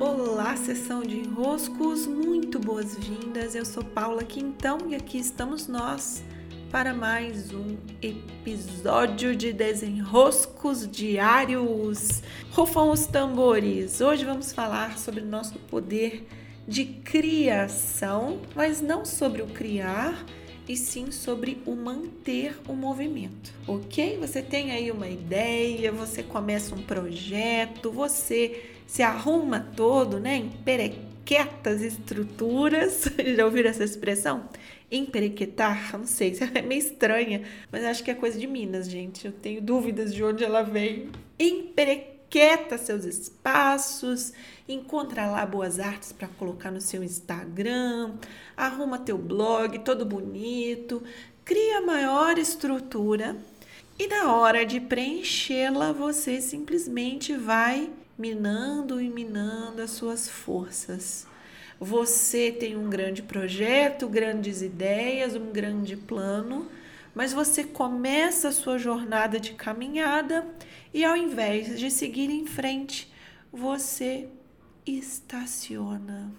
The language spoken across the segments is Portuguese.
Olá, sessão de enroscos, muito boas-vindas. Eu sou Paula Quintão e aqui estamos nós para mais um episódio de desenroscos diários. Rufam os tambores. Hoje vamos falar sobre nosso poder de criação, mas não sobre o criar, e sim sobre o manter o movimento, ok? Você tem aí uma ideia, você começa um projeto, você se arruma todo, né? Emperequeta estruturas. Já ouviram essa expressão? Emperequetar? Não sei, é meio estranha, mas acho que é coisa de Minas, gente. Eu tenho dúvidas de onde ela vem. Emperequetar etiqueta seus espaços, encontra lá boas artes para colocar no seu Instagram, arruma teu blog todo bonito, cria maior estrutura e na hora de preenchê-la você simplesmente vai minando e minando as suas forças. Você tem um grande projeto, grandes ideias, um grande plano, mas você começa a sua jornada de caminhada e ao invés de seguir em frente, você estaciona.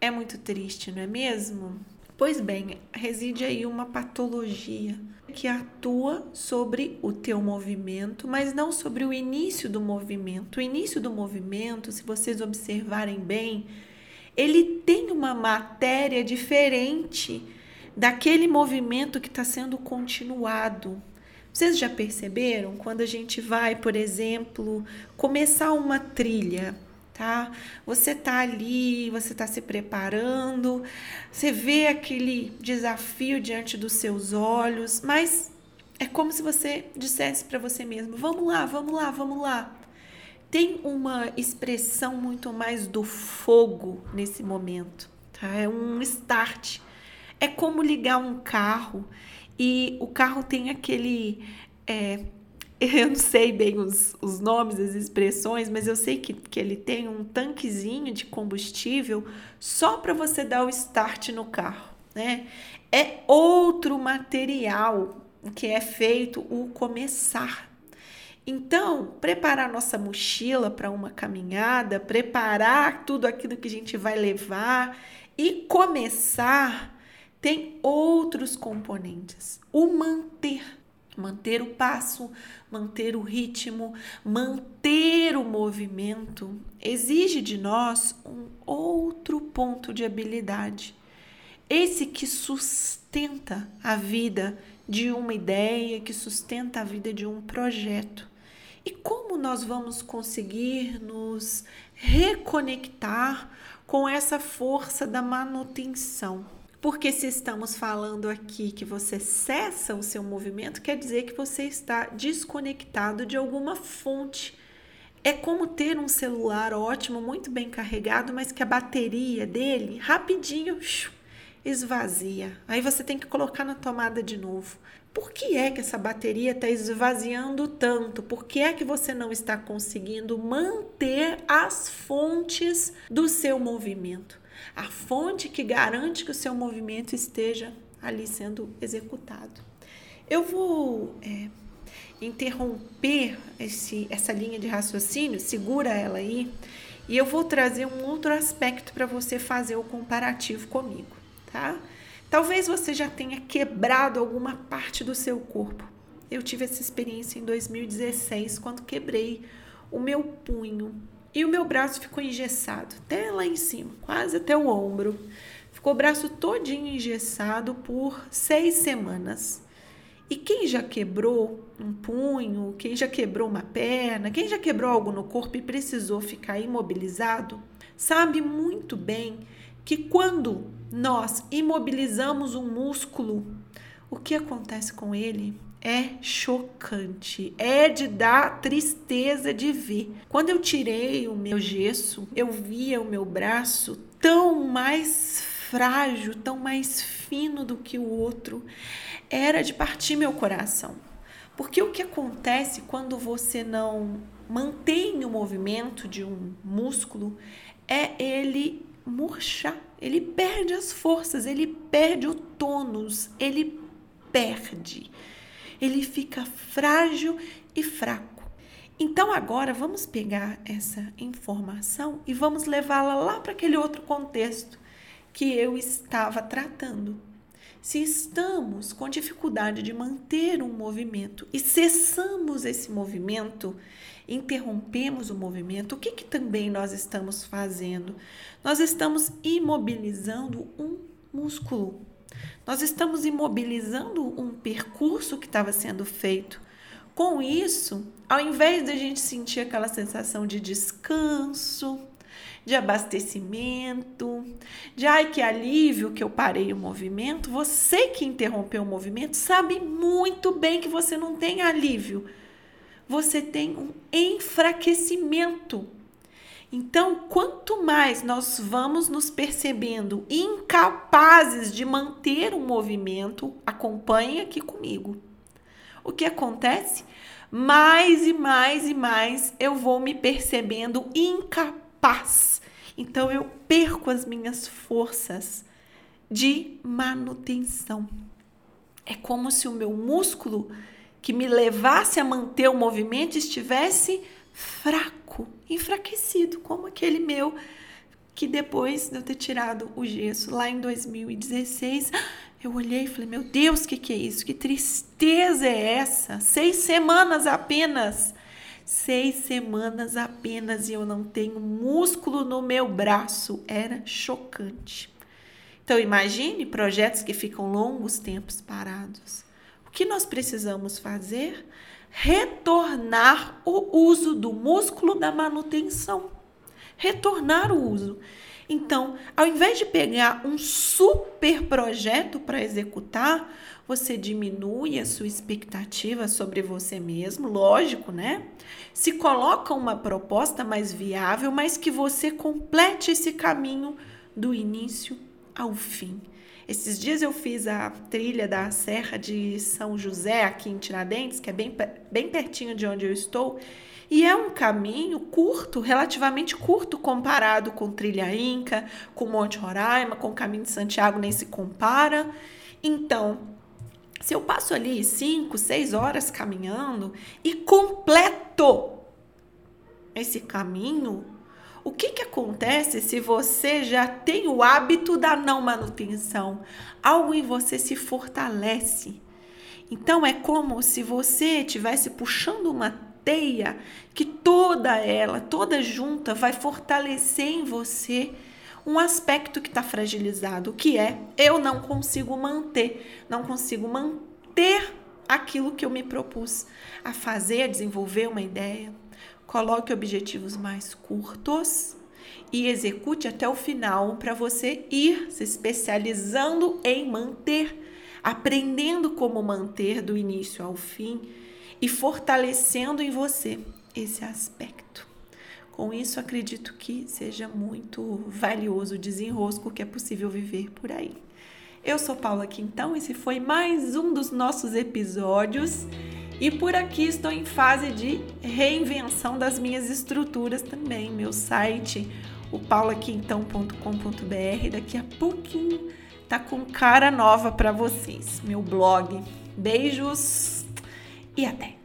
É muito triste, não é mesmo? Pois bem, reside aí uma patologia que atua sobre o teu movimento, mas não sobre o início do movimento. O início do movimento, se vocês observarem bem, ele tem uma matéria diferente daquele movimento que está sendo continuado. Vocês já perceberam quando a gente vai, por exemplo, começar uma trilha, tá? Você tá ali, você tá se preparando, você vê aquele desafio diante dos seus olhos, mas é como se você dissesse para você mesmo: "Vamos lá, vamos lá, vamos lá". Tem uma expressão muito mais do fogo nesse momento, tá? É um start. É como ligar um carro e o carro tem aquele. É, eu não sei bem os, os nomes, as expressões, mas eu sei que, que ele tem um tanquezinho de combustível só para você dar o start no carro, né? É outro material que é feito o começar. Então, preparar nossa mochila para uma caminhada, preparar tudo aquilo que a gente vai levar e começar tem outros componentes. O manter, manter o passo, manter o ritmo, manter o movimento exige de nós um outro ponto de habilidade. Esse que sustenta a vida de uma ideia, que sustenta a vida de um projeto. E como nós vamos conseguir nos reconectar com essa força da manutenção? Porque se estamos falando aqui que você cessa o seu movimento, quer dizer que você está desconectado de alguma fonte. É como ter um celular ótimo, muito bem carregado, mas que a bateria dele rapidinho esvazia. Aí você tem que colocar na tomada de novo. Por que é que essa bateria está esvaziando tanto? Por que é que você não está conseguindo manter as fontes do seu movimento? A fonte que garante que o seu movimento esteja ali sendo executado. Eu vou é, interromper esse, essa linha de raciocínio, segura ela aí, e eu vou trazer um outro aspecto para você fazer o comparativo comigo, tá? Talvez você já tenha quebrado alguma parte do seu corpo. Eu tive essa experiência em 2016 quando quebrei o meu punho e o meu braço ficou engessado, até lá em cima, quase até o ombro. Ficou o braço todinho engessado por seis semanas. E quem já quebrou um punho, quem já quebrou uma perna, quem já quebrou algo no corpo e precisou ficar imobilizado, sabe muito bem que quando nós imobilizamos um músculo, o que acontece com ele? É chocante, é de dar tristeza de ver. Quando eu tirei o meu gesso, eu via o meu braço tão mais frágil, tão mais fino do que o outro. Era de partir meu coração. Porque o que acontece quando você não mantém o movimento de um músculo é ele murchar, ele perde as forças, ele perde o tônus, ele perde ele fica frágil e fraco. Então agora vamos pegar essa informação e vamos levá-la lá para aquele outro contexto que eu estava tratando. Se estamos com dificuldade de manter um movimento e cessamos esse movimento, interrompemos o movimento, o que, que também nós estamos fazendo? Nós estamos imobilizando um músculo. Nós estamos imobilizando um percurso que estava sendo feito. Com isso, ao invés de a gente sentir aquela sensação de descanso, de abastecimento, de ai que alívio que eu parei o movimento, você que interrompeu o movimento sabe muito bem que você não tem alívio. Você tem um enfraquecimento. Então, quanto mais nós vamos nos percebendo incapazes de manter o movimento, acompanhe aqui comigo o que acontece? Mais e mais e mais eu vou me percebendo incapaz. Então eu perco as minhas forças de manutenção. É como se o meu músculo que me levasse a manter o movimento estivesse fraco, enfraquecido, como aquele meu que depois de eu ter tirado o gesso lá em 2016, eu olhei e falei: Meu Deus, o que, que é isso? Que tristeza é essa? Seis semanas apenas. Seis semanas apenas e eu não tenho músculo no meu braço. Era chocante. Então, imagine projetos que ficam longos tempos parados. O que nós precisamos fazer? Retornar o uso do músculo da manutenção. Retornar o uso. Então, ao invés de pegar um super projeto para executar, você diminui a sua expectativa sobre você mesmo, lógico, né? Se coloca uma proposta mais viável, mas que você complete esse caminho do início ao fim. Esses dias eu fiz a trilha da Serra de São José, aqui em Tiradentes, que é bem, bem pertinho de onde eu estou, e é um caminho curto, relativamente curto comparado com Trilha Inca, com Monte Roraima, com o Caminho de Santiago, nem se compara. Então, se eu passo ali 5, 6 horas caminhando e completo esse caminho, o que, que acontece se você já tem o hábito da não manutenção? Algo em você se fortalece. Então é como se você estivesse puxando uma teia que toda ela, toda junta, vai fortalecer em você um aspecto que está fragilizado, que é eu não consigo manter, não consigo manter aquilo que eu me propus a fazer, a desenvolver uma ideia. Coloque objetivos mais curtos e execute até o final para você ir se especializando em manter, aprendendo como manter do início ao fim e fortalecendo em você esse aspecto. Com isso, acredito que seja muito valioso o desenrosco que é possível viver por aí. Eu sou Paula Quintão, esse foi mais um dos nossos episódios. E por aqui estou em fase de reinvenção das minhas estruturas também. Meu site, o paulaquintão.com.br, daqui a pouquinho tá com cara nova para vocês. Meu blog. Beijos e até!